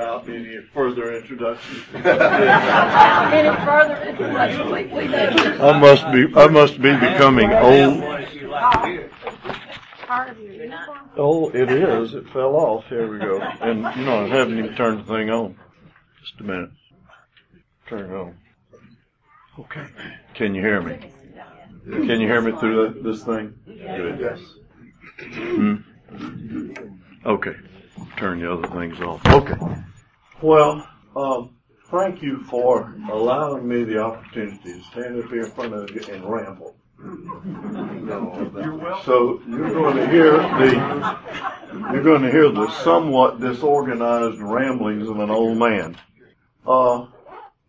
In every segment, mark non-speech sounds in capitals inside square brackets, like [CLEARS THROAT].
without any further introduction. [LAUGHS] Any further introduction, we, we do. I must be, I must be becoming old. Part of your uniform? Oh, it is. It fell off. Here we go. And, you know, I haven't even turned the thing on. Just a minute. Turn it on. Okay. Can you hear me? Can you hear me through the, this thing? Good. Yes. Hmm? Okay. Turn the other things off. Okay. Well, um, thank you for allowing me the opportunity to stand up here in front of you and ramble. So you're going to hear the you're going to hear the somewhat disorganized ramblings of an old man. Uh,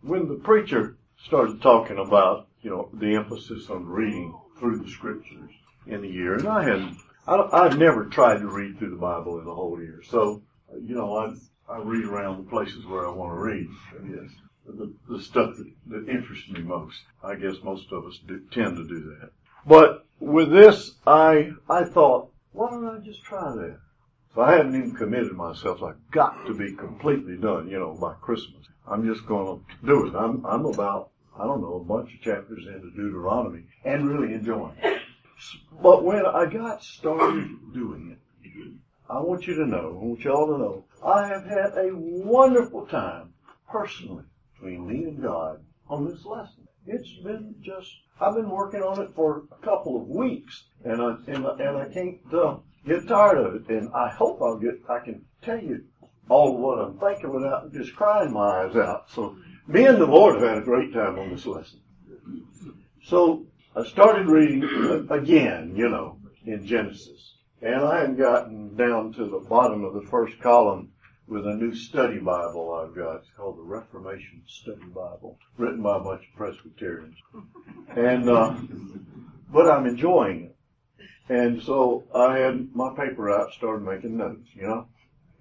when the preacher started talking about you know the emphasis on reading through the scriptures in the year, and I had I, I've never tried to read through the Bible in a whole year, so you know I I read around the places where I want to read. Yes the, the stuff that, that interests me most. I guess most of us do, tend to do that. But with this, I I thought, why don't I just try that? So I hadn't even committed myself. I've got to be completely done, you know, by Christmas. I'm just going to do it. I'm I'm about I don't know a bunch of chapters into Deuteronomy and really enjoying it. But when I got started doing it, I want you to know, I want you all to know, I have had a wonderful time personally between me and God on this lesson. It's been just, I've been working on it for a couple of weeks and I, and, and I can't uh, get tired of it. And I hope I'll get, I can tell you all what I'm thinking without just crying my eyes out. So me and the Lord have had a great time on this lesson. So I started reading again, you know, in Genesis. And I had gotten down to the bottom of the first column with a new study Bible I've got. It's called the Reformation Study Bible, written by a bunch of Presbyterians. And, uh, but I'm enjoying it. And so I had my paper out, started making notes, you know.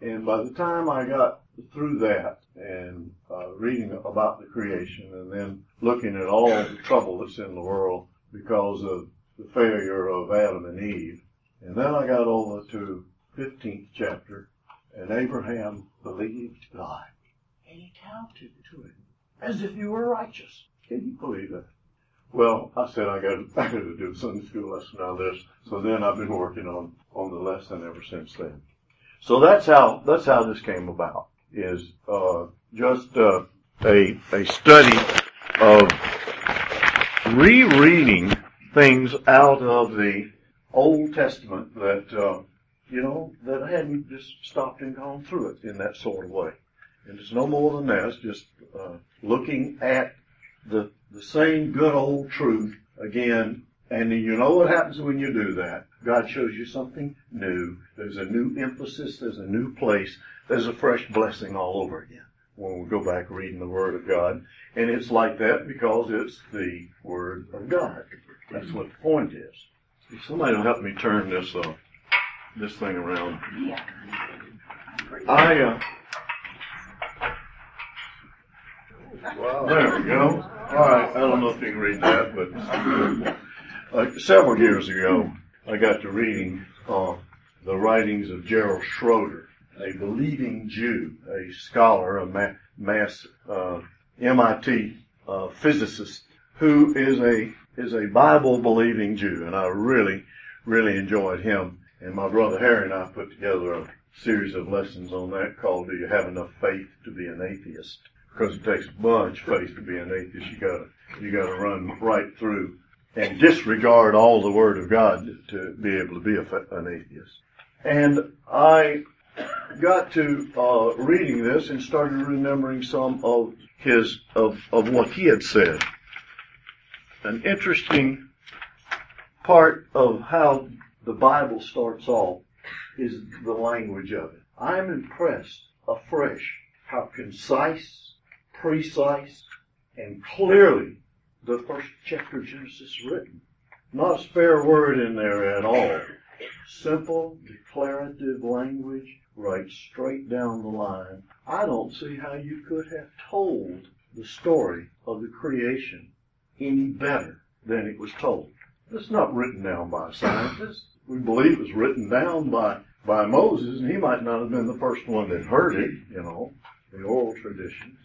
And by the time I got through that and uh, reading about the creation and then looking at all the trouble that's in the world because of the failure of Adam and Eve, and then I got over to 15th chapter and Abraham believed God, and he counted to him as if he were righteous. Can you believe that? Well, I said I got [LAUGHS] I got to do a Sunday school lesson on this. So then I've been working on on the lesson ever since then. So that's how that's how this came about. Is uh, just uh, a a study of rereading things out of the Old Testament that uh, you know, that hadn't just stopped and gone through it in that sort of way. And it's no more than that. It's just uh, looking at the the same good old truth again. And you know what happens when you do that? God shows you something new. There's a new emphasis. There's a new place. There's a fresh blessing all over again when we go back reading the Word of God. And it's like that because it's the Word of God. That's what the point is. Somebody will help me turn this off this thing around. Yeah. I, uh, Wow. there we go. All right, I don't know if you can read that, but uh, several years ago, I got to reading uh, the writings of Gerald Schroeder, a believing Jew, a scholar, a ma- mass uh, MIT uh, physicist, who is a is a Bible believing Jew, and I really, really enjoyed him and my brother Harry and I put together a series of lessons on that called Do You Have Enough Faith to Be an Atheist? Because it takes a bunch of faith to be an atheist. You gotta, you gotta run right through and disregard all the Word of God to be able to be a, an atheist. And I got to uh, reading this and started remembering some of his of of what he had said. An interesting part of how the Bible starts off is the language of it. I'm impressed afresh how concise, precise, and clearly the first chapter of Genesis is written. Not a spare word in there at all. Simple, declarative language, right straight down the line. I don't see how you could have told the story of the creation any better than it was told. It's not written down by a scientist we believe was written down by by Moses, and he might not have been the first one that heard it, you know. The oral traditions,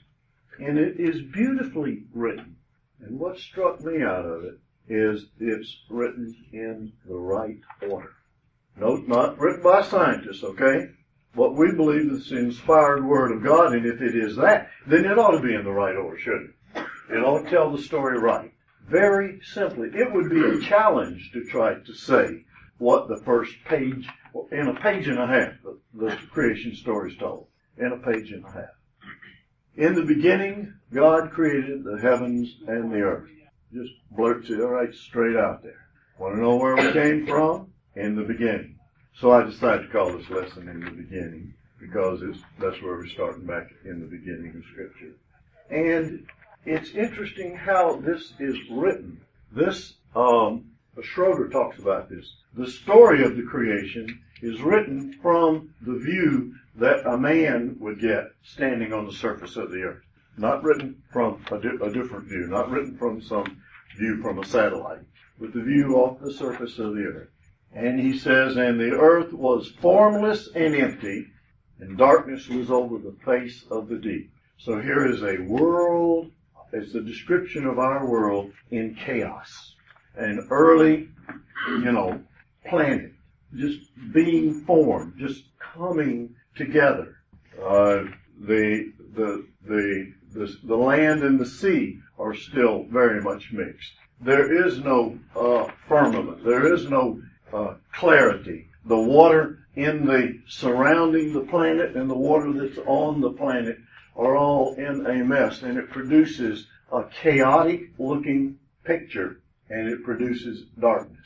and it is beautifully written. And what struck me out of it is it's written in the right order. Note, not written by scientists, okay? What we believe is the inspired word of God, and if it is that, then it ought to be in the right order, shouldn't it? It ought to tell the story right. Very simply, it would be a challenge to try to say what the first page, in a page and a half, the, creation story is told. In a page and a half. In the beginning, God created the heavens and the earth. Just blurts it right straight out there. Want to know where we came from? In the beginning. So I decided to call this lesson in the beginning because that's where we're starting back in the beginning of Scripture. And it's interesting how this is written. This, um, Schroeder talks about this. The story of the creation is written from the view that a man would get standing on the surface of the earth. Not written from a, di- a different view, not written from some view from a satellite, but the view off the surface of the earth. And he says, and the earth was formless and empty, and darkness was over the face of the deep. So here is a world, it's a description of our world in chaos. An early, you know, planet, just being formed, just coming together. Uh, the, the, the, the, the land and the sea are still very much mixed. There is no uh, firmament. There is no uh, clarity. The water in the surrounding the planet and the water that's on the planet are all in a mess, and it produces a chaotic looking picture, and it produces darkness.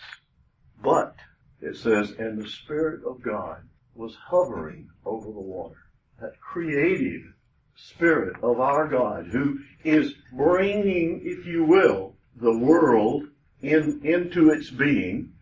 But it says, and the Spirit of God was hovering over the water. That creative Spirit of our God who is bringing, if you will, the world in, into its being.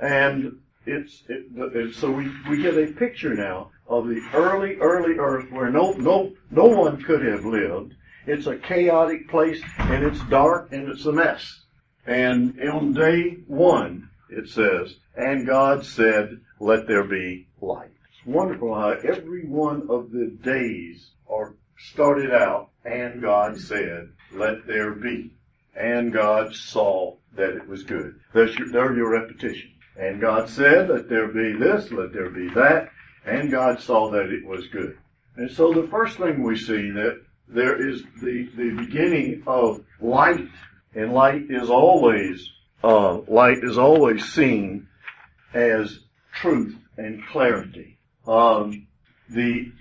And it's, it, it, so we, we get a picture now of the early, early earth where no, no, no one could have lived. It's a chaotic place and it's dark and it's a mess. And on day one, it says, and God said, let there be light. It's wonderful how every one of the days are started out, and God said, let there be. And God saw that it was good. There's your, there your repetition. And God said, let there be this, let there be that, and God saw that it was good. And so the first thing we see that there is the, the beginning of light, and light is always, uh, light is always seen as truth and clarity. Um, the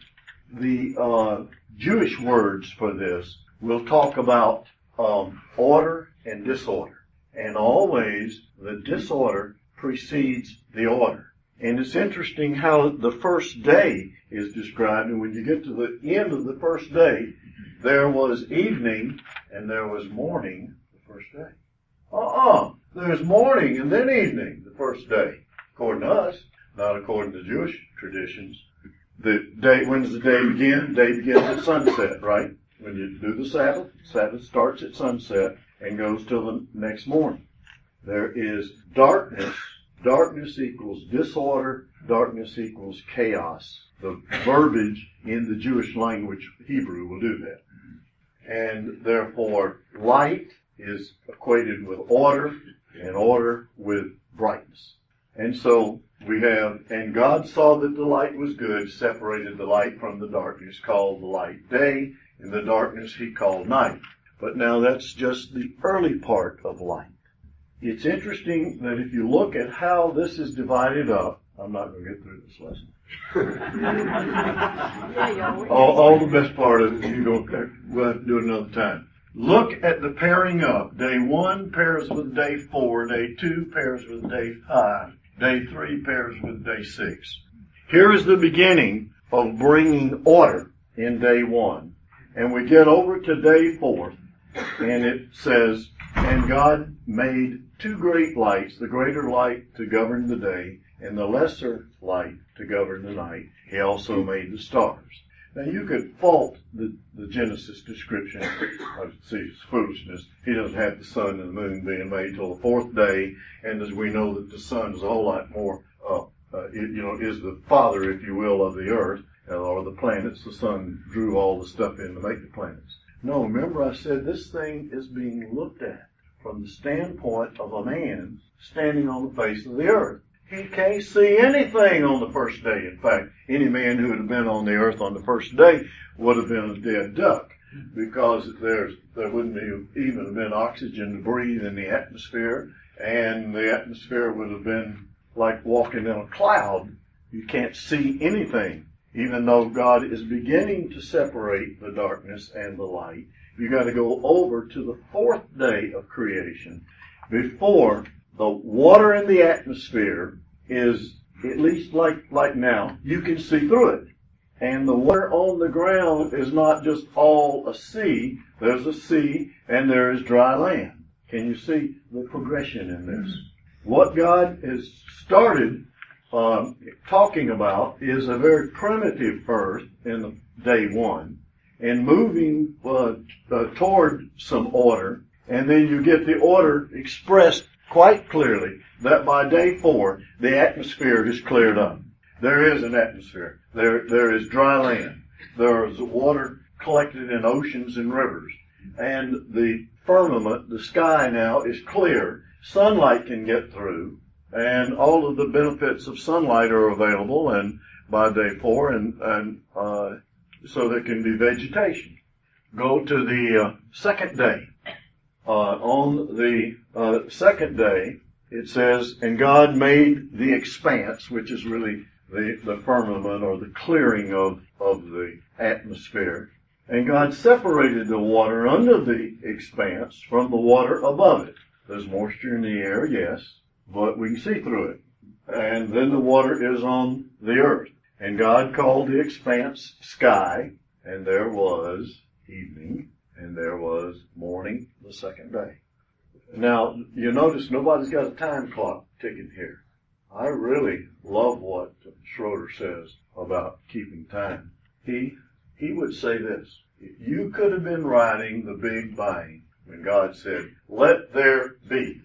the uh, Jewish words for this will talk about um, order and disorder, and always the disorder precedes the order. And it's interesting how the first day is described, and when you get to the end of the first day, there was evening and there was morning first day. Uh-uh. There's morning and then evening the first day according to us, not according to Jewish traditions. The day, when does the day begin? The day begins at sunset, right? When you do the Sabbath, Sabbath starts at sunset and goes till the next morning. There is darkness. Darkness equals disorder. Darkness equals chaos. The verbiage in the Jewish language, Hebrew, will do that. And therefore, light is equated with order and order with brightness. And so we have, and God saw that the light was good, separated the light from the darkness, called the light day, and the darkness he called night. But now that's just the early part of light. It's interesting that if you look at how this is divided up, I'm not going to get through this lesson. [LAUGHS] all, all, the best part of it, you go, we'll have to do it another time. Look at the pairing up. Day one pairs with day four. Day two pairs with day five. Day three pairs with day six. Here is the beginning of bringing order in day one. And we get over to day four, and it says, And God made two great lights, the greater light to govern the day, and the lesser light to govern the night. He also made the stars. Now you could fault the, the Genesis description. See it's foolishness. He doesn't have the sun and the moon being made till the fourth day, and as we know that the sun is a whole lot more, uh, uh, it, you know, is the father, if you will, of the earth, or the planets. The sun drew all the stuff in to make the planets. No, remember I said this thing is being looked at from the standpoint of a man standing on the face of the earth. He can't see anything on the first day. In fact, any man who would have been on the earth on the first day would have been a dead duck because there's there wouldn't have even have been oxygen to breathe in the atmosphere, and the atmosphere would have been like walking in a cloud. You can't see anything, even though God is beginning to separate the darkness and the light. You got to go over to the fourth day of creation before the water in the atmosphere is at least like like now you can see through it. And the water on the ground is not just all a sea. There's a sea and there is dry land. Can you see the progression in this? What god has started um, talking about is a very primitive earth in the day one and moving uh, uh, toward some order. And then you get the order expressed quite clearly that by day four, the atmosphere is cleared up. There is an atmosphere. There, there is dry land. There is water collected in oceans and rivers. And the firmament, the sky now is clear. Sunlight can get through and all of the benefits of sunlight are available and by day four and, and, uh, so there can be vegetation. Go to the uh, second day. Uh, on the uh, second day, it says, and God made the expanse, which is really the, the firmament or the clearing of, of the atmosphere. And God separated the water under the expanse from the water above it. There's moisture in the air, yes, but we can see through it. And then the water is on the earth. And God called the expanse sky, and there was evening, and there was morning the second day. Now, you notice nobody's got a time clock ticking here. I really love what Schroeder says about keeping time. He, he would say this. You could have been writing the big bang when God said, let there be.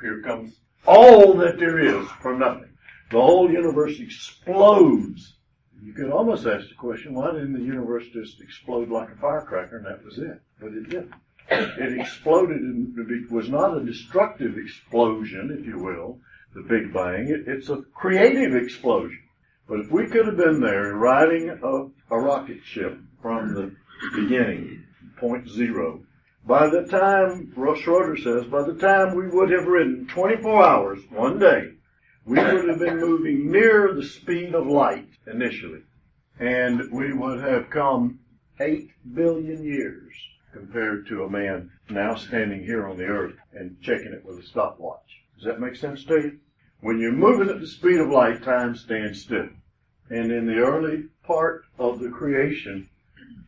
Here comes all that there is from nothing. The whole universe explodes. You could almost ask the question, why didn't the universe just explode like a firecracker and that was it? But it didn't it exploded and it was not a destructive explosion, if you will, the Big Bang. It, it's a creative explosion. But if we could have been there riding a, a rocket ship from the beginning, point zero, by the time, Schroeder says, by the time we would have ridden 24 hours, one day, we would have been moving near the speed of light initially. And we would have come 8 billion years compared to a man now standing here on the earth and checking it with a stopwatch. Does that make sense to you? When you're moving at the speed of light, time stands still. And in the early part of the creation,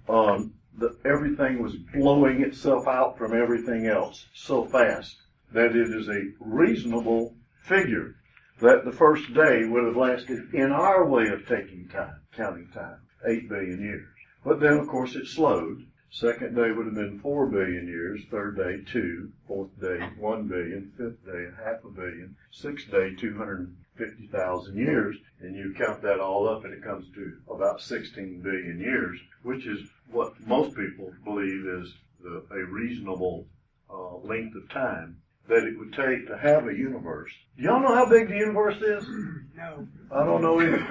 um, the, everything was blowing itself out from everything else so fast that it is a reasonable figure that the first day would have lasted in our way of taking time, counting time, eight billion years. But then of course it slowed Second day would have been four billion years. Third day, two. Fourth day, one billion. Fifth day, half a billion. Sixth day, 250,000 years. And you count that all up and it comes to about 16 billion years, which is what most people believe is the, a reasonable uh, length of time that it would take to have a universe. Do y'all know how big the universe is? No. I don't know either. [LAUGHS]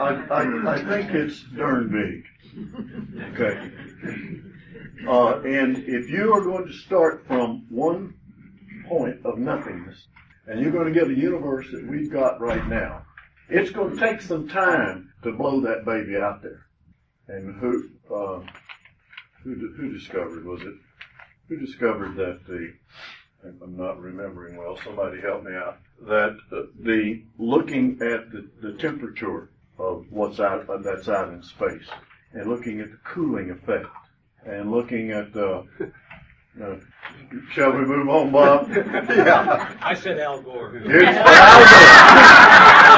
I, I, I think it's darn big. Okay. Uh, and if you are going to start from one point of nothingness, and you're going to get a universe that we've got right now, it's going to take some time to blow that baby out there. And who, uh, who, who discovered, was it, who discovered that the, I'm not remembering well, somebody help me out, that the, looking at the, the temperature of what's out, that's out in space, and looking at the cooling effect and looking at the. Uh, shall we move on, Bob? yeah. I said Al Gore. It's Al Gore.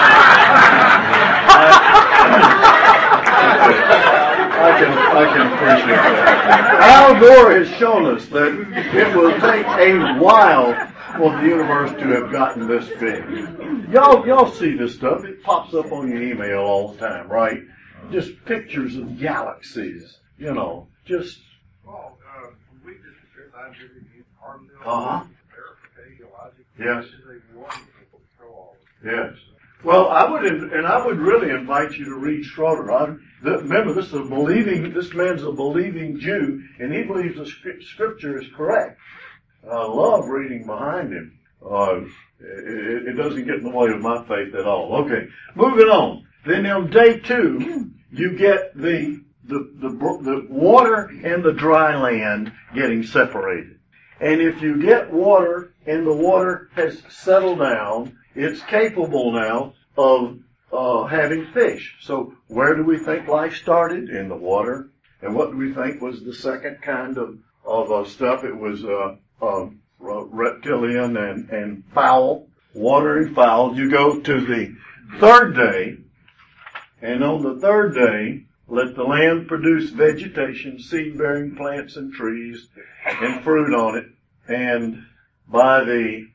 I can, I can appreciate that. Al Gore has shown us that it will take a while for the universe to have gotten this big. Y'all, y'all see this stuff. It pops up on your email all the time, right? Just pictures of galaxies, you know, just, Well, uh, we just compared scientific Armdale, Uh-huh. Yes. This is a wonderful show all. yes. Well, I would, and I would really invite you to read Schroeder. I, the, remember, this is a believing, this man's a believing Jew, and he believes the scripture is correct. I love reading behind him. Uh, it, it doesn't get in the way of my faith at all. Okay, moving on. Then on day two, you get the, the, the, the water and the dry land getting separated. And if you get water and the water has settled down, it's capable now of uh, having fish. So where do we think life started? In the water. And what do we think was the second kind of, of uh, stuff? It was uh, um, reptilian and, and fowl, water and fowl. You go to the third day, and on the third day, let the land produce vegetation, seed-bearing plants and trees, and fruit on it. And by the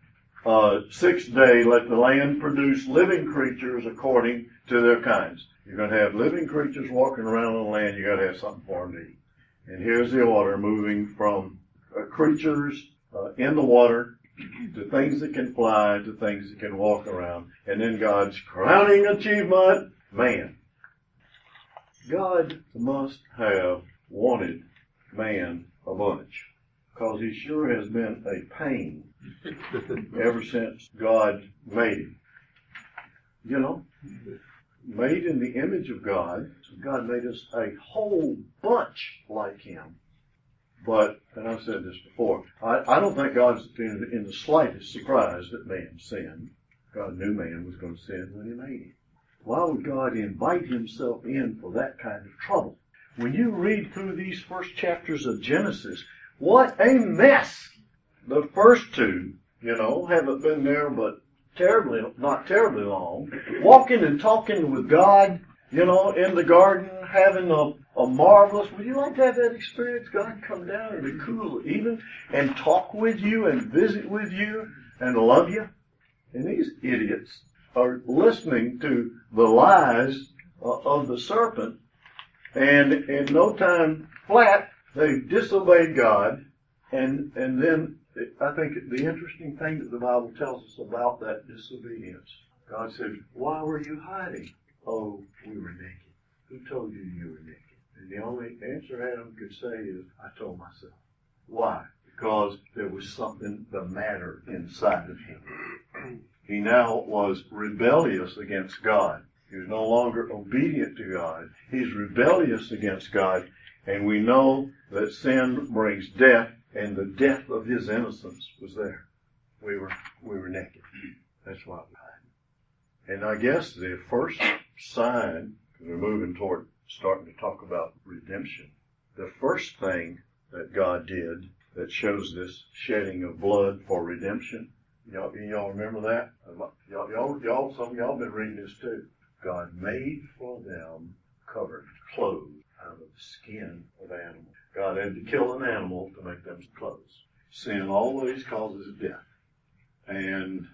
uh, sixth day, let the land produce living creatures according to their kinds. You're going to have living creatures walking around on the land. You've got to have something for them to eat. And here's the order moving from uh, creatures uh, in the water to things that can fly to things that can walk around. And then God's crowning achievement, man. God must have wanted man a bunch because he sure has been a pain [LAUGHS] ever since God made him. You know, made in the image of God. So God made us a whole bunch like him. But, and I've said this before, I, I don't think God's in, in the slightest surprised that man sinned. God knew man was going to sin when he made him. Why would God invite himself in for that kind of trouble? When you read through these first chapters of Genesis, what a mess! The first two, you know, haven't been there but terribly, not terribly long. Walking and talking with God, you know, in the garden, having a, a marvelous, would you like to have that experience? God come down and be cool even and talk with you and visit with you and love you? And these idiots are listening to the lies uh, of the serpent and in no time flat, they disobeyed God and, and then I think the interesting thing that the Bible tells us about that disobedience, God said, why were you hiding? Oh, we were naked. Who told you you were naked? And the only answer Adam could say is, I told myself. Why? Because there was something the matter inside of him. He now was rebellious against God. He was no longer obedient to God. He's rebellious against God. And we know that sin brings death and the death of his innocence was there. We were, we were naked. That's why we hide. And I guess the first sign, because we're moving toward starting to talk about redemption, the first thing that God did that shows this shedding of blood for redemption, y'all, y'all remember that? Y'all, y'all, y'all, some of y'all been reading this too. God made for them covered, clothes out of the skin of animals. God had to kill an animal to make them clothes. Sin always causes death. And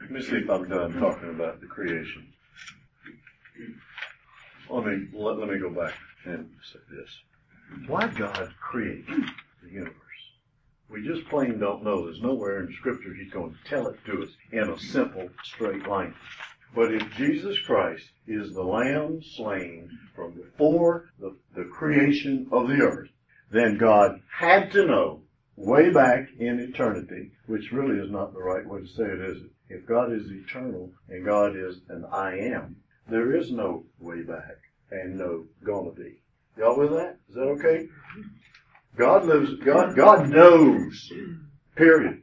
let me see if I'm done talking about the creation. Let me let, let me go back and say this. Why God created the universe? We just plain don't know. There's nowhere in Scripture He's going to tell it to us in a simple, straight line. But if Jesus Christ is the Lamb slain from before the, the creation of the earth, then God had to know way back in eternity, which really is not the right way to say it, is it? If God is eternal and God is an I am, there is no way back and no gonna be. Y'all with that? Is that okay? God lives, God, God knows. Period.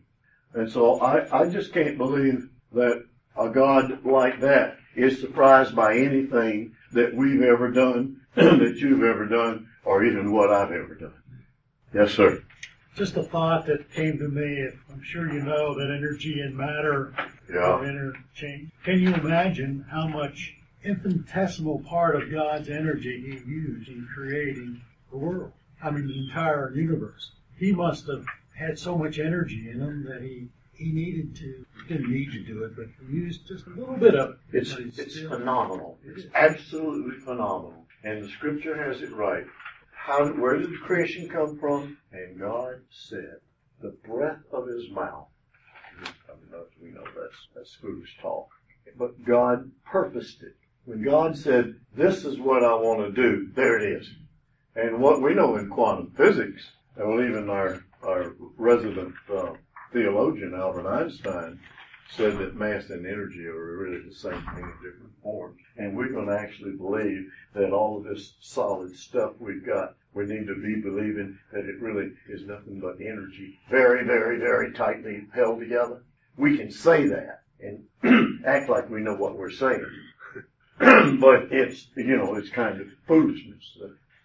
And so I, I just can't believe that a God like that is surprised by anything that we've ever done, [CLEARS THROAT] that you've ever done, or even what I've ever done. Yes, sir. Just a thought that came to me. I'm sure you know that energy and matter Yeah. are interchanged. Can you imagine how much infinitesimal part of God's energy He used in creating the world? I mean, the entire universe. He must have had so much energy in him that he he needed to, didn't need to do it, but he used just a little bit of it. It's, it's still- phenomenal. It's absolutely phenomenal. And the scripture has it right. How, where did creation come from? And God said, the breath of his mouth. I mean, we know that's, that's foolish talk. But God purposed it. When God said, this is what I want to do, there it is. And what we know in quantum physics, well, even our, our resident uh, theologian, Albert Einstein, said that mass and energy are really the same thing in different forms. And we're going to actually believe that all of this solid stuff we've got, we need to be believing that it really is nothing but energy, very, very, very tightly held together. We can say that and [CLEARS THROAT] act like we know what we're saying. [CLEARS THROAT] but it's, you know, it's kind of foolishness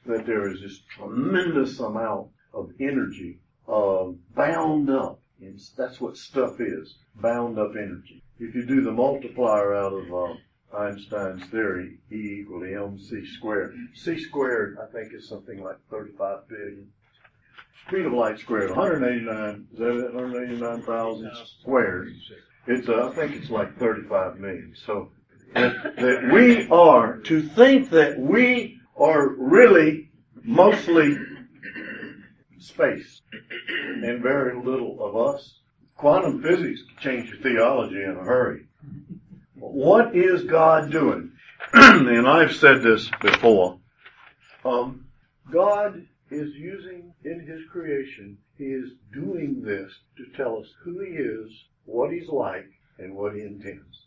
that, there is this tremendous amount of energy uh, bound up. And that's what stuff is, bound up energy. If you do the multiplier out of uh, Einstein's theory, E equal to mc squared. C squared, I think, is something like 35 billion. Speed of light squared, 189, is that it? 189,000 squared. It's, uh, I think it's like 35 million. So that, that we are, to think that we are really mostly space and very little of us. Quantum physics can change your theology in a hurry. What is God doing? [CLEARS THROAT] and I've said this before. Um, God is using in His creation, He is doing this to tell us who He is, what He's like, and what He intends.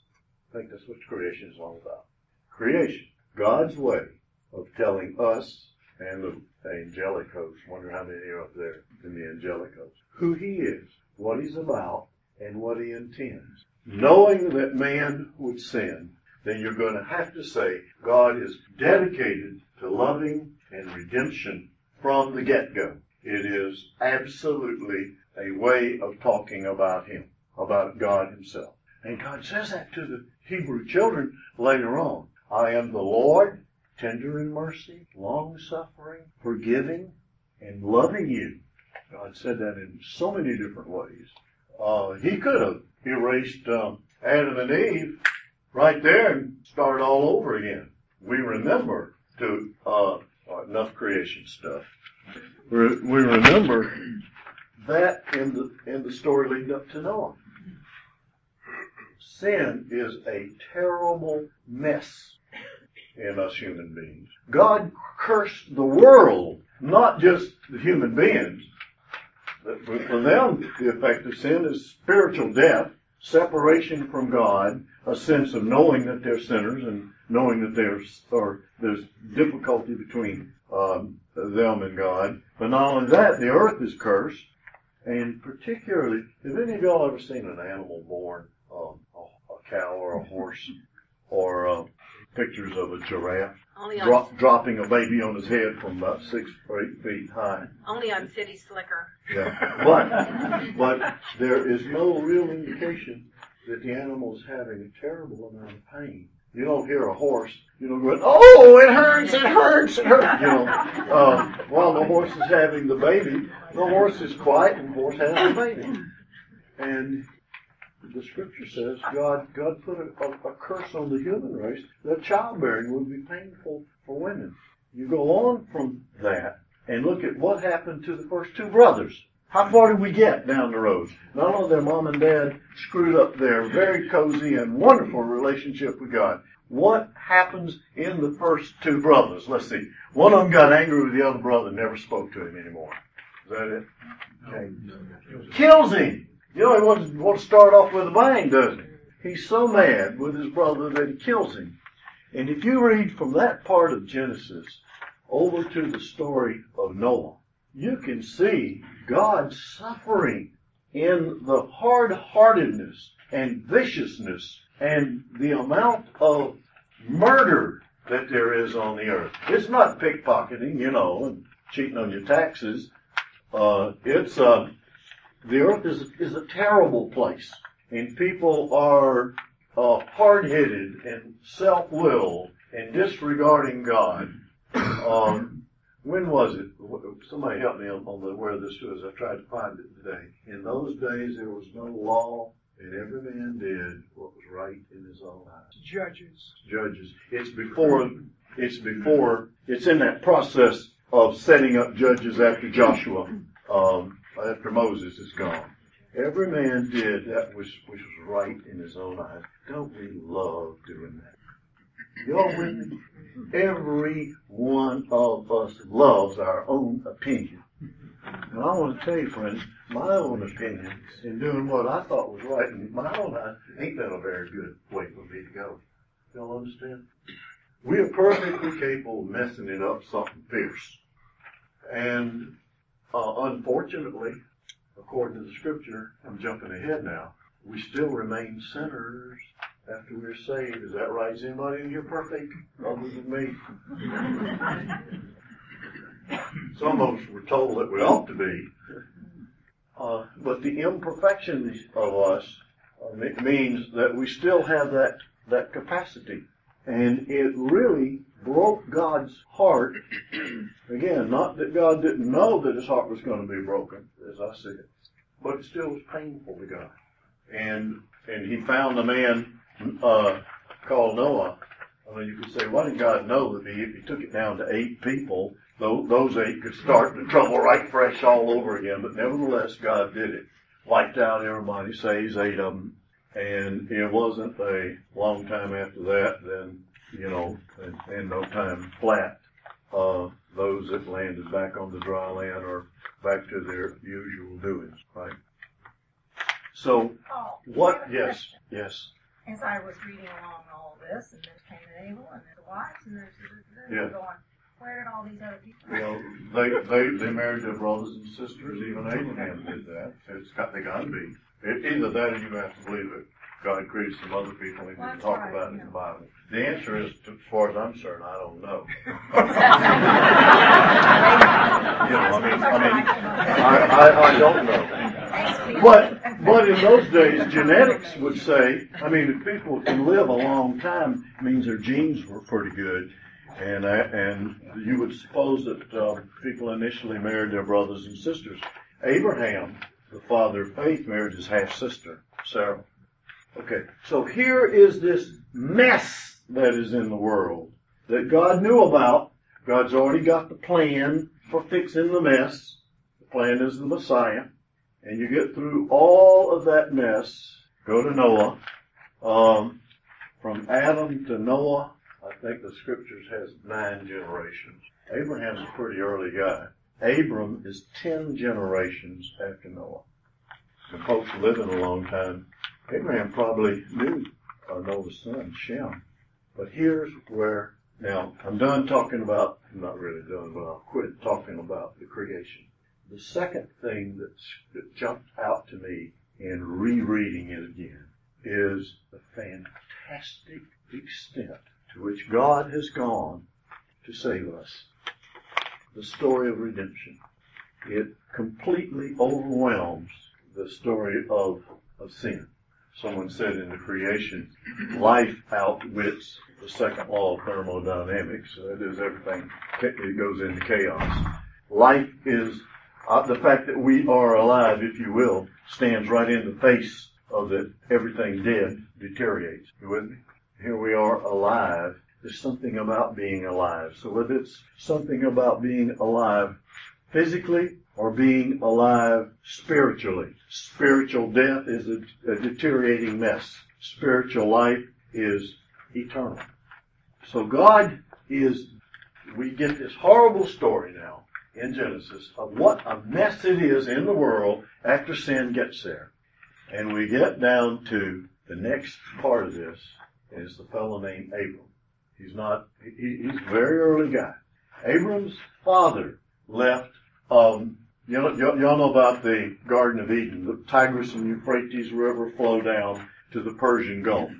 I think that's what creation is all about. Creation, God's way of telling us and the angelic host, wonder how many are up there in the angelic host, who He is, what He's about, and what He intends. Knowing that man would sin, then you're going to have to say God is dedicated to loving and redemption from the get-go. It is absolutely a way of talking about Him, about God Himself. And God says that to the Hebrew children later on. I am the Lord, tender in mercy, long suffering, forgiving, and loving you. God said that in so many different ways. Uh, he could have erased um, Adam and Eve right there and started all over again. We remember to uh, enough creation stuff. We we remember that in the in the story leading up to Noah. Sin is a terrible mess in us human beings. God cursed the world, not just the human beings. but for them, the effect of sin is spiritual death, separation from God, a sense of knowing that they're sinners and knowing that there's or there's difficulty between um, them and God. But not only that, the earth is cursed, and particularly, have any of y'all ever seen an animal born, um, a, a cow or a horse, or uh, pictures of a giraffe Only on, drop, dropping a baby on his head from about six or eight feet high? only on City Slicker. Yeah. [LAUGHS] But, but there is no real indication that the animal is having a terrible amount of pain. You don't hear a horse, you know, going, oh, it hurts, it hurts, it hurts, you know. Uh, while the horse is having the baby, the horse is quiet and the horse has the baby. And the scripture says God, God put a, a, a curse on the human race that childbearing would be painful for women. You go on from that and look at what happened to the first two brothers. How far did we get down the road? Not only their mom and dad screwed up their very cozy and wonderful relationship with God. What happens in the first two brothers? Let's see. One of them got angry with the other brother and never spoke to him anymore. Is that it? Okay. Kills him. You know, he wants, wants to start off with a bang, doesn't he? He's so mad with his brother that he kills him. And if you read from that part of Genesis over to the story of Noah, you can see God suffering in the hard-heartedness and viciousness and the amount of murder that there is on the earth. It's not pickpocketing, you know, and cheating on your taxes. Uh, it's, uh, the earth is, is a terrible place and people are, uh, hard-headed and self-willed and disregarding God. Um, when was it? Somebody help me on, on the, where this was. I tried to find it today. In those days, there was no law, and every man did what was right in his own eyes. Judges. Judges. It's before. It's before. It's in that process of setting up judges after Joshua, um, after Moses is gone. Every man did that which, which was right in his own eyes. Don't we love doing that? Y'all with me? Every one of us loves our own opinion. And I want to tell you, friends, my own opinion in doing what I thought was right in my own eyes ain't that a very good way for me to go. Y'all understand? We are perfectly capable of messing it up something fierce. And uh, unfortunately, according to the scripture, I'm jumping ahead now, we still remain sinners after we're saved. Is that right? Is anybody in here perfect other than me? [LAUGHS] Some of us were told that we ought to be. Uh, but the imperfections of us uh, means that we still have that, that capacity. And it really broke God's heart. Again, not that God didn't know that his heart was going to be broken, as I see it, but it still was painful to God. And, and he found a man, uh, called Noah. I mean, you could say, why didn't God know that if he took it down to eight people, those eight could start the trouble right fresh all over again, but nevertheless, God did it. Wiped out everybody, saves eight of them, and it wasn't a long time after that, then, you know, in, in no time flat, uh, those that landed back on the dry land are back to their usual doings, right? So, Oh, what, I have a yes, question. yes, As I was reading along all this, and there's Cain and Abel, and there's the wives, and there's, there's, Yeah. there's going, where did all these other people? Well, they, they, they married their brothers and sisters, even Abraham did that, it's got, they gotta be. Either that or you have to believe it. God created some other people and he didn't talk right, about it in the Bible. The answer is, to- as far as I'm concerned, I don't know. [LAUGHS] You know, I mean, I mean, I, I, I don't know. But, but in those days, genetics would say, I mean, if people can live a long time, it means their genes were pretty good. And, I, and you would suppose that uh, people initially married their brothers and sisters. Abraham, the father of faith, married his half sister, Sarah. Okay, so here is this mess that is in the world that God knew about. God's already got the plan for fixing the mess. The plan is the Messiah. And you get through all of that mess, go to Noah. Um, from Adam to Noah, I think the scriptures has nine generations. Abraham's a pretty early guy. Abram is ten generations after Noah. And folks living a long time, Abraham probably knew uh, Noah's son, Shem. But here's where, now, I'm done talking about, I'm not really done, but I'll quit talking about the creation. The second thing that's, that jumped out to me in rereading it again is the fantastic extent to which God has gone to save us. The story of redemption. It completely overwhelms the story of, of sin. Someone said in the creation, life outwits the second law of thermodynamics. That is everything, it goes into chaos. Life is, uh, the fact that we are alive, if you will, stands right in the face of that everything dead deteriorates. You with me? Here we are alive. There's something about being alive. So whether it's something about being alive physically or being alive spiritually. Spiritual death is a, a deteriorating mess. Spiritual life is eternal. So God is, we get this horrible story now in Genesis of what a mess it is in the world after sin gets there. And we get down to the next part of this is the fellow named Abram. He's not, he, he's a very early guy. Abram's father left, um, you know, y'all know about the Garden of Eden. The Tigris and Euphrates River flow down to the Persian Gulf.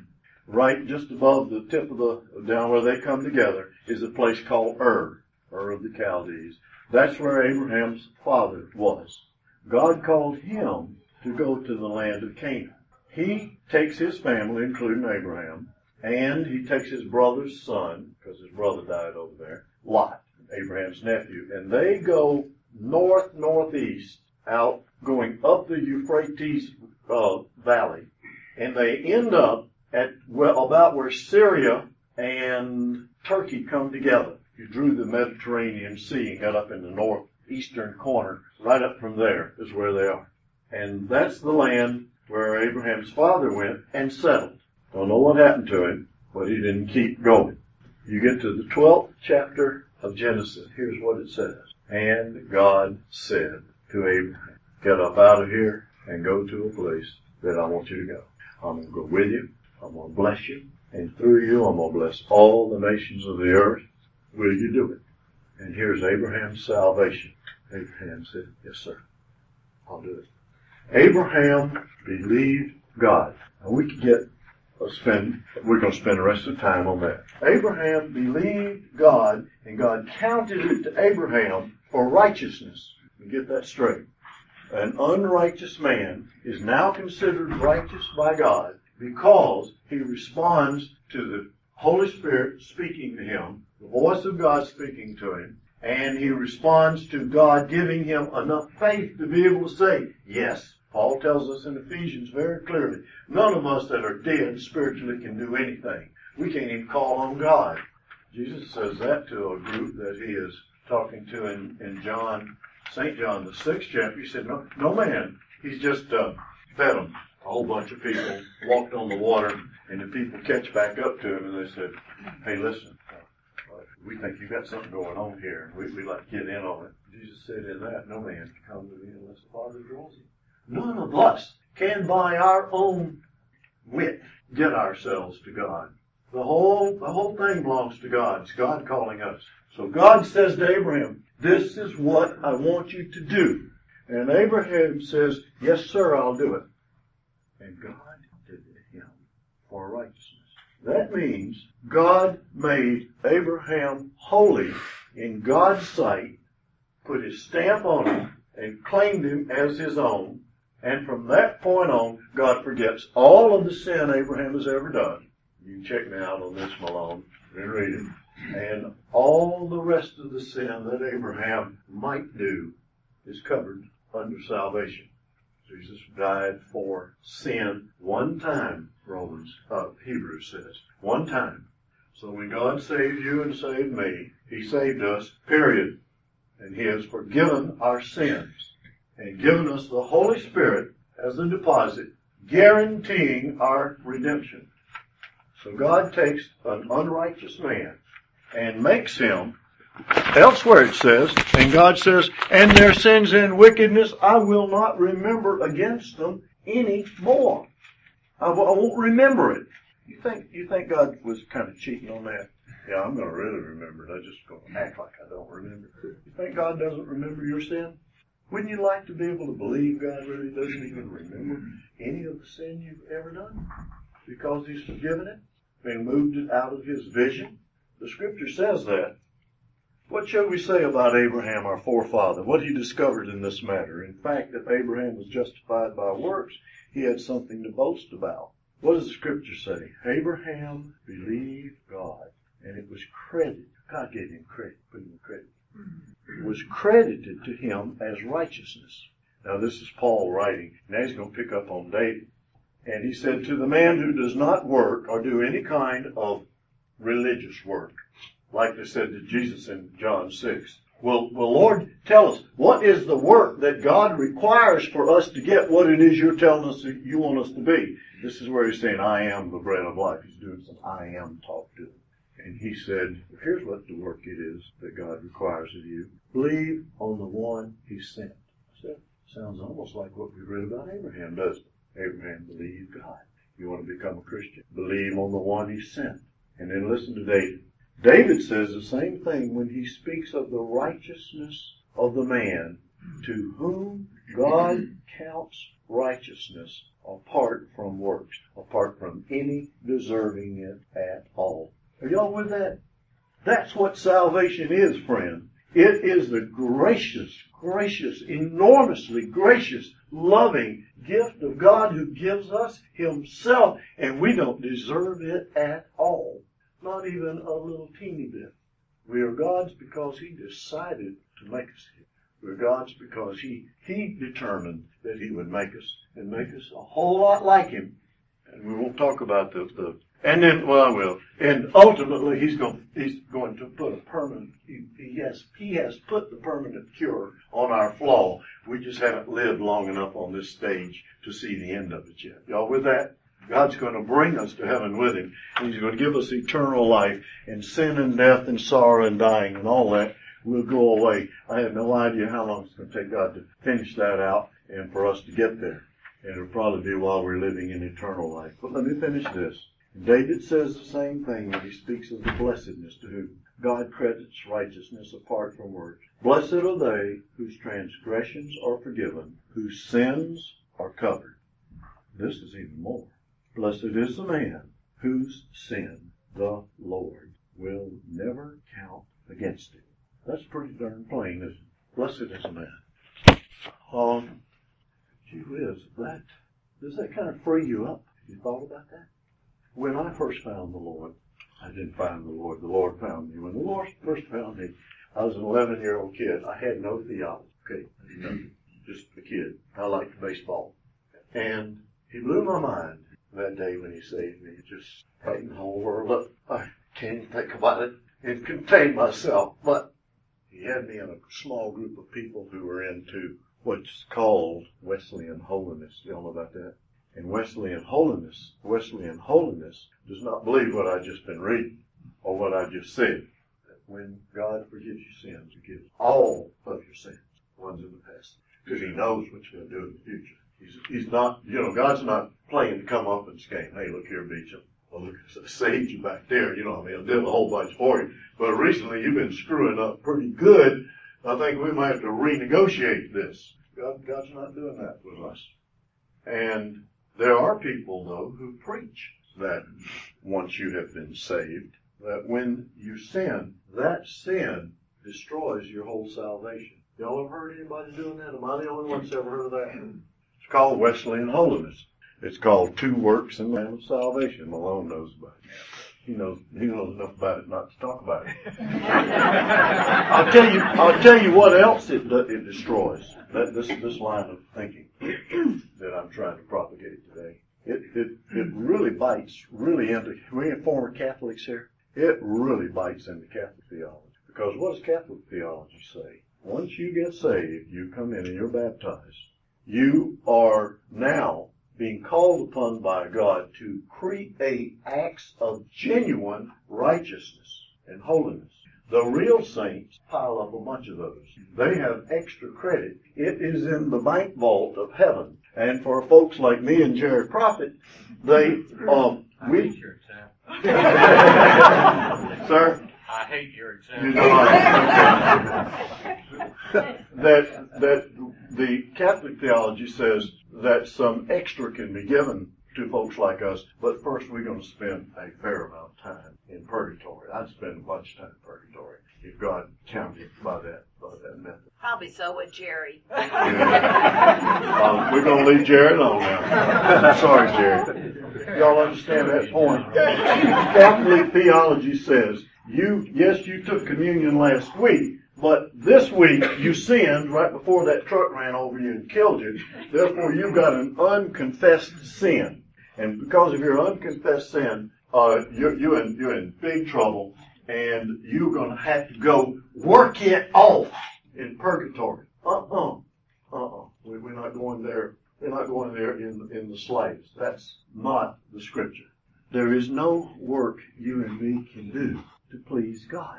Right just above the tip of the, down where they come together is a place called Ur, Ur of the Chaldees. That's where Abraham's father was. God called him to go to the land of Canaan. He takes his family, including Abraham, and he takes his brother's son, because his brother died over there, Lot. Abraham's nephew, and they go north northeast out going up the Euphrates uh, Valley, and they end up at well about where Syria and Turkey come together. You drew the Mediterranean Sea and got up in the northeastern corner. Right up from there is where they are, and that's the land where Abraham's father went and settled. Don't know what happened to him, but he didn't keep going. You get to the 12th chapter of Genesis. Here's what it says. And God said to Abraham, get up out of here and go to a place that I want you to go. I'm going to go with you. I'm going to bless you. And through you, I'm going to bless all the nations of the earth. Will you do it? And here's Abraham's salvation. Abraham said, yes sir. I'll do it. Abraham believed God. And we could get Let's spend, we're going to spend the rest of the time on that. Abraham believed God, and God counted it to Abraham for righteousness. Get that straight. An unrighteous man is now considered righteous by God because he responds to the Holy Spirit speaking to him, the voice of God speaking to him, and he responds to God giving him enough faith to be able to say, yes, Paul tells us in Ephesians very clearly, none of us that are dead spiritually can do anything. We can't even call on God. Jesus says that to a group that he is talking to in, in John, St. John, the sixth chapter. He said, no, no man. He's just uh, fed them. A whole bunch of people walked on the water, and the people catch back up to him, and they said, hey, listen, we think you've got something going on here. We, we'd like to get in on it. Jesus said in that, no man can come to me unless the Father draws him. None of us can by our own wit get ourselves to God. The whole, the whole thing belongs to God. It's God calling us. So God says to Abraham, this is what I want you to do. And Abraham says, yes sir, I'll do it. And God did it him for righteousness. That means God made Abraham holy in God's sight, put his stamp on him, and claimed him as his own, and from that point on, God forgets all of the sin Abraham has ever done. You check me out on this, Malone, and read it. And all the rest of the sin that Abraham might do is covered under salvation. Jesus died for sin one time, Romans, uh, Hebrews says. One time. So when God saved you and saved me, He saved us, period. And He has forgiven our sins and given us the Holy Spirit as a deposit, guaranteeing our redemption. So God takes an unrighteous man and makes him, elsewhere it says, and God says, and their sins and wickedness I will not remember against them any more. I won't remember it. You think, you think God was kind of cheating on that? Yeah, I'm going to really remember it. I just going to act like I don't remember. You think God doesn't remember your sin? Wouldn't you like to be able to believe God really doesn't even remember any of the sin you've ever done? Because He's forgiven it and moved it out of His vision? The scripture says that. What shall we say about Abraham, our forefather? What he discovered in this matter? In fact, if Abraham was justified by works, he had something to boast about. What does the scripture say? Abraham believed God, and it was credit. God gave him credit, put him credit was credited to him as righteousness. Now this is Paul writing. Now he's going to pick up on David. And he said, to the man who does not work or do any kind of religious work, like they said to Jesus in John 6. Well, well, Lord, tell us, what is the work that God requires for us to get what it is you're telling us that you want us to be? This is where he's saying, I am the bread of life. He's doing some I am talk to him. And he said, here's what the work it is that God requires of you. Believe on the one he sent. So, sounds almost like what we read about Abraham, doesn't it? Abraham believed God. You want to become a Christian? Believe on the one he sent. And then listen to David. David says the same thing when he speaks of the righteousness of the man to whom God counts righteousness apart from works, apart from any deserving it at all. Are y'all with that? That's what salvation is, friend. It is the gracious, gracious, enormously gracious, loving gift of God who gives us Himself, and we don't deserve it at all. Not even a little teeny bit. We are God's because He decided to make us. We're God's because He He determined that He would make us and make us a whole lot like Him. And we won't talk about the, the and then well I will. And ultimately He's going He's going to put a permanent He, he has He has put the permanent cure on our flaw. We just haven't lived long enough on this stage to see the end of it yet. Y'all with that? God's going to bring us to heaven with Him. He's going to give us eternal life and sin and death and sorrow and dying and all that will go away. I have no idea how long it's going to take God to finish that out and for us to get there. And it'll probably be while we're living in eternal life. But let me finish this. David says the same thing when he speaks of the blessedness to whom God credits righteousness apart from works. Blessed are they whose transgressions are forgiven, whose sins are covered. This is even more. Blessed is the man whose sin the Lord will never count against him. That's pretty darn plain, isn't it? Blessed is the man. Um, gee whiz, that, does that kind of free you up? Have You thought about that? When I first found the Lord, I didn't find the Lord, the Lord found me. When the Lord first found me, I was an 11 year old kid. I had no theology, okay? just a kid. I liked baseball. And he blew my mind that day when he saved me. Just fighting over, look, I can't think about it and contain myself. But he had me in a small group of people who were into what's called Wesleyan holiness. You all know about that? In Wesleyan holiness, Wesleyan holiness does not believe what I've just been reading or what I just said. That when God forgives your sins, He forgives all of your sins, ones in the past, because He knows what you're going to do in the future. He's, he's not, you know, God's not playing to come up and scheme. Hey, look here, Beecham. Well, oh, look, sage you back there. You know, I mean, I'll do a whole bunch for you. But recently you've been screwing up pretty good. I think we might have to renegotiate this. God, God's not doing that with us. And there are people, though, who preach that once you have been saved, that when you sin, that sin destroys your whole salvation. Y'all ever heard anybody doing that? Am I the only one that's ever heard of that? It's called Wesleyan holiness. It's called two works and man of salvation. Malone knows about it. He knows he knows enough about it not to talk about it. [LAUGHS] I'll tell you I'll tell you what else it it destroys. That this this line of thinking that I'm trying to propagate today. It it it really bites really into we former Catholics here. It really bites into Catholic theology. Because what does Catholic theology say? Once you get saved, you come in and you're baptized. You are now being called upon by God to create acts of genuine righteousness and holiness. The real saints pile up a bunch of those. They have extra credit. It is in the bank vault of heaven. And for folks like me and Jerry Prophet, they, um, we, your example. [LAUGHS] sir, I hate your you example. know, I- [LAUGHS] that, that the Catholic theology says that some extra can be given to folks like us, but first we're going to spend a fair amount of time in purgatory. I'd spend a bunch of time in purgatory if God counted by that, by that method. Probably so would Jerry. [LAUGHS] Um, we're going to leave Jerry alone now. [LAUGHS] Sorry, Jerry. Y'all understand that point? Catholic theology says you, yes, you took communion last week, but this week you sinned right before that truck ran over you and killed you. Therefore, you've got an unconfessed sin, and because of your unconfessed sin, uh, you're, you're in you're in big trouble, and you're going to have to go work it off in purgatory. Uh-uh. Uh-uh. We, we're not going there. We're not going there in, in the slightest. That's not the scripture. There is no work you and me can do to please God.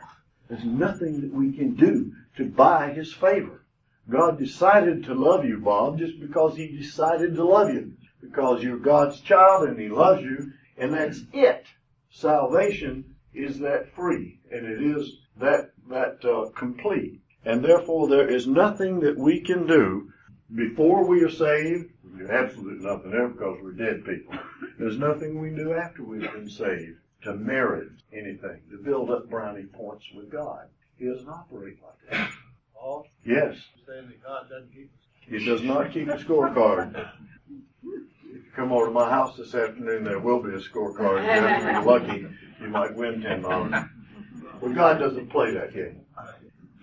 There's nothing that we can do to buy His favor. God decided to love you, Bob, just because He decided to love you. Because you're God's child and He loves you, and that's it. Salvation is that free, and it is that, that, uh, complete. And therefore there is nothing that we can do before we are saved. Absolutely nothing there because we're dead people. There's nothing we can do after we've been saved to merit anything, to build up brownie points with God. He doesn't operate like that. Paul, Yes, saying that God doesn't keep he does not keep a scorecard. If you come over to my house this afternoon, there will be a scorecard. You have to be [LAUGHS] lucky. You might win ten dollars. But God doesn't play that game.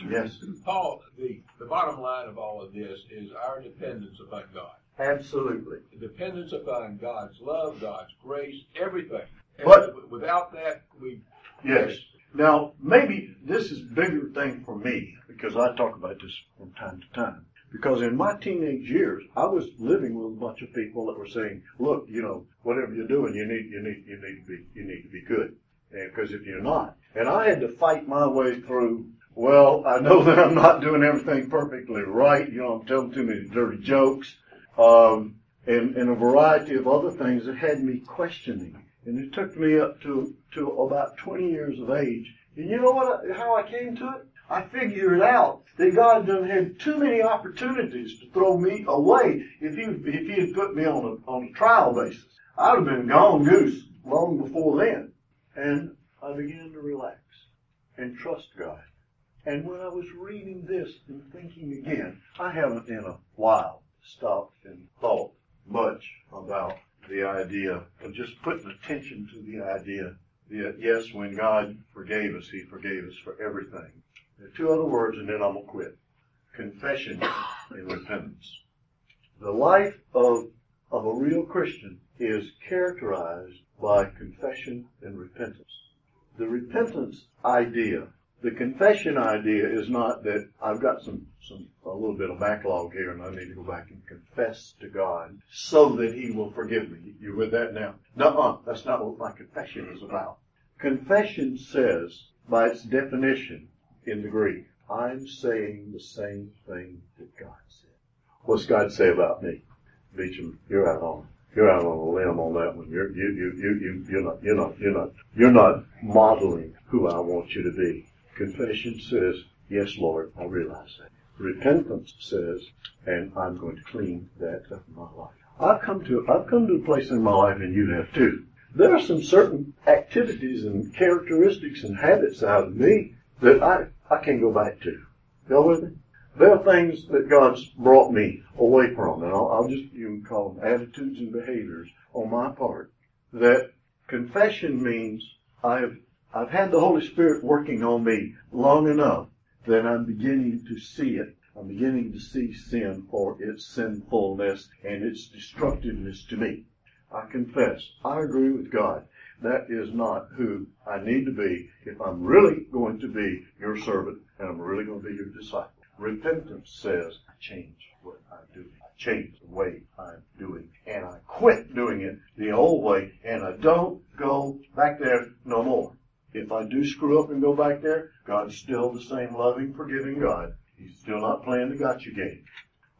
Yes, Paul, the, the bottom line of all of this is our dependence upon God. absolutely. Dependence upon God's love, God's grace, everything. But- without that, we Yes. Now, maybe this is a bigger thing for me because I talk about this from time to time. Because in my teenage years, I was living with a bunch of people that were saying, "Look, you know, whatever you're doing, you need, you need, you need to be, you need to be good." Because if you're not, and I had to fight my way through. Well, I know [LAUGHS] that I'm not doing everything perfectly right. You know, I'm telling too many dirty jokes, um, and, and a variety of other things that had me questioning. And it took me up to, to about 20 years of age. And you know what, I- how I came to it? I figured out that God done had too many opportunities to throw me away if he, if he had put me on a, on a trial basis. I'd have been gone goose long before then. And I began to relax and trust God. And when I was reading this and thinking again, I haven't in a while stopped and thought much about the idea of just putting attention to the idea that yes, when God forgave us, He forgave us for everything. There are two other words and then I'm gonna quit. Confession and repentance. The life of, of a real Christian is characterized by confession and repentance. The repentance idea the confession idea is not that I've got some, some, a little bit of backlog here and I need to go back and confess to God so that He will forgive me. You with that now? No, that's not what my confession is about. Confession says, by its definition in the Greek, I'm saying the same thing that God said. What's God say about me? Beecham, you're out on you're out on a limb on that one. You're you you you you you're not you're not you're not you're not modeling who I want you to be. Confession says, Yes, Lord, I realize that. Repentance says, and I'm going to clean that up in my life. I've come to I've come to a place in my life and you have too. There are some certain activities and characteristics and habits out of me that I, I can't go back to. Y'all with me? There are things that God's brought me away from, and I'll, I'll just you call them attitudes and behaviors on my part. That confession means I have I've had the Holy Spirit working on me long enough that I'm beginning to see it. I'm beginning to see sin for its sinfulness and its destructiveness to me. I confess, I agree with God. That is not who I need to be if I'm really going to be your servant and I'm really going to be your disciple. Repentance says, I change what I do. I change the way I'm doing. And I quit doing it the old way and I don't go back there no more. If I do screw up and go back there, God's still the same loving, forgiving God. He's still not playing the gotcha game.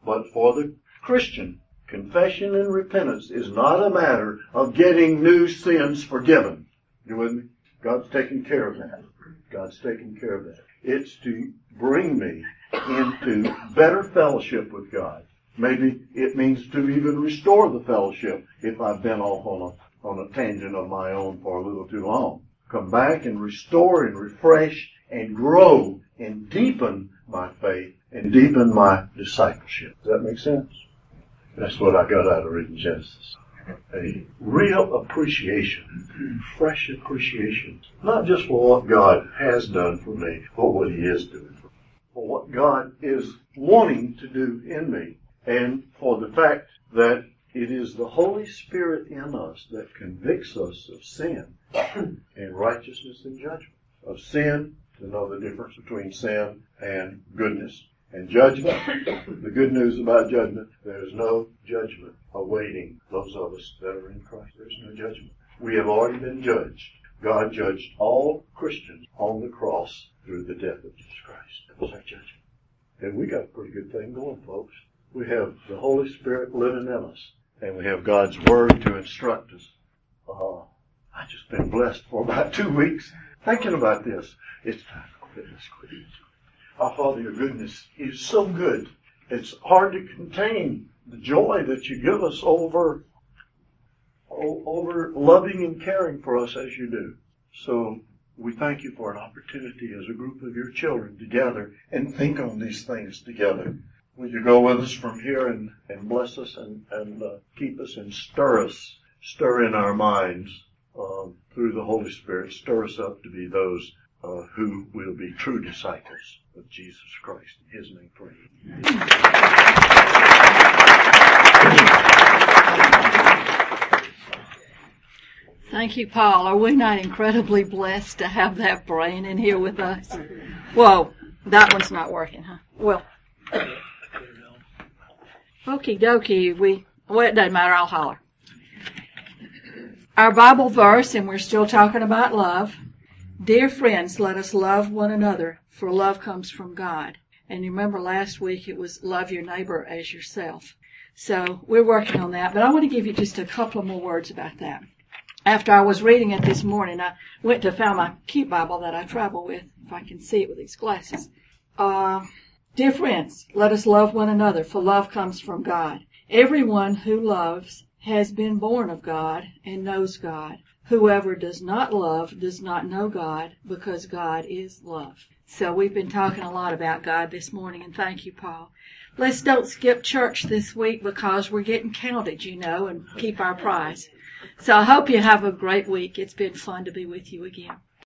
But for the Christian, confession and repentance is not a matter of getting new sins forgiven. You with me? God's taking care of that. God's taking care of that. It's to bring me into better fellowship with God. Maybe it means to even restore the fellowship if I've been off on a, on a tangent of my own for a little too long. Come back and restore and refresh and grow and deepen my faith and deepen my discipleship. Does that make sense? That's what I got out of reading Genesis. A real appreciation, fresh appreciation, not just for what God has done for me, but what He is doing for me, for what God is wanting to do in me, and for the fact that it is the Holy Spirit in us that convicts us of sin [CLEARS THROAT] and righteousness and judgment. Of sin, to know the difference between sin and goodness. And judgment, the good news about judgment, there is no judgment awaiting those of us that are in Christ. There's no judgment. We have already been judged. God judged all Christians on the cross through the death of Jesus Christ. That was our judgment. And we got a pretty good thing going, folks. We have the Holy Spirit living in us, and we have God's Word to instruct us. Uh, I just been blessed for about two weeks thinking about this. It's time to quit. Let's. Our Father, your goodness is so good. It's hard to contain the joy that you give us over, over loving and caring for us as you do. So we thank you for an opportunity as a group of your children to gather and think on these things together. Will you go with us from here and, and bless us and, and uh, keep us and stir us, stir in our minds um, through the Holy Spirit, stir us up to be those uh, who will be true disciples of Jesus Christ. In His name pray. Thank you, Paul. Are we not incredibly blessed to have that brain in here with us? Whoa, that one's not working, huh? Well, okie dokie, we, well, it doesn't matter, I'll holler. Our Bible verse, and we're still talking about love. Dear friends, let us love one another, for love comes from God. And you remember last week it was love your neighbor as yourself. So we're working on that, but I want to give you just a couple more words about that. After I was reading it this morning, I went to find my cute Bible that I travel with, if I can see it with these glasses. Uh, dear friends, let us love one another, for love comes from God. Everyone who loves has been born of God and knows God. Whoever does not love does not know God, because God is love. So we've been talking a lot about God this morning, and thank you, Paul. Let's don't skip church this week because we're getting counted, you know, and keep our prize. So I hope you have a great week. It's been fun to be with you again.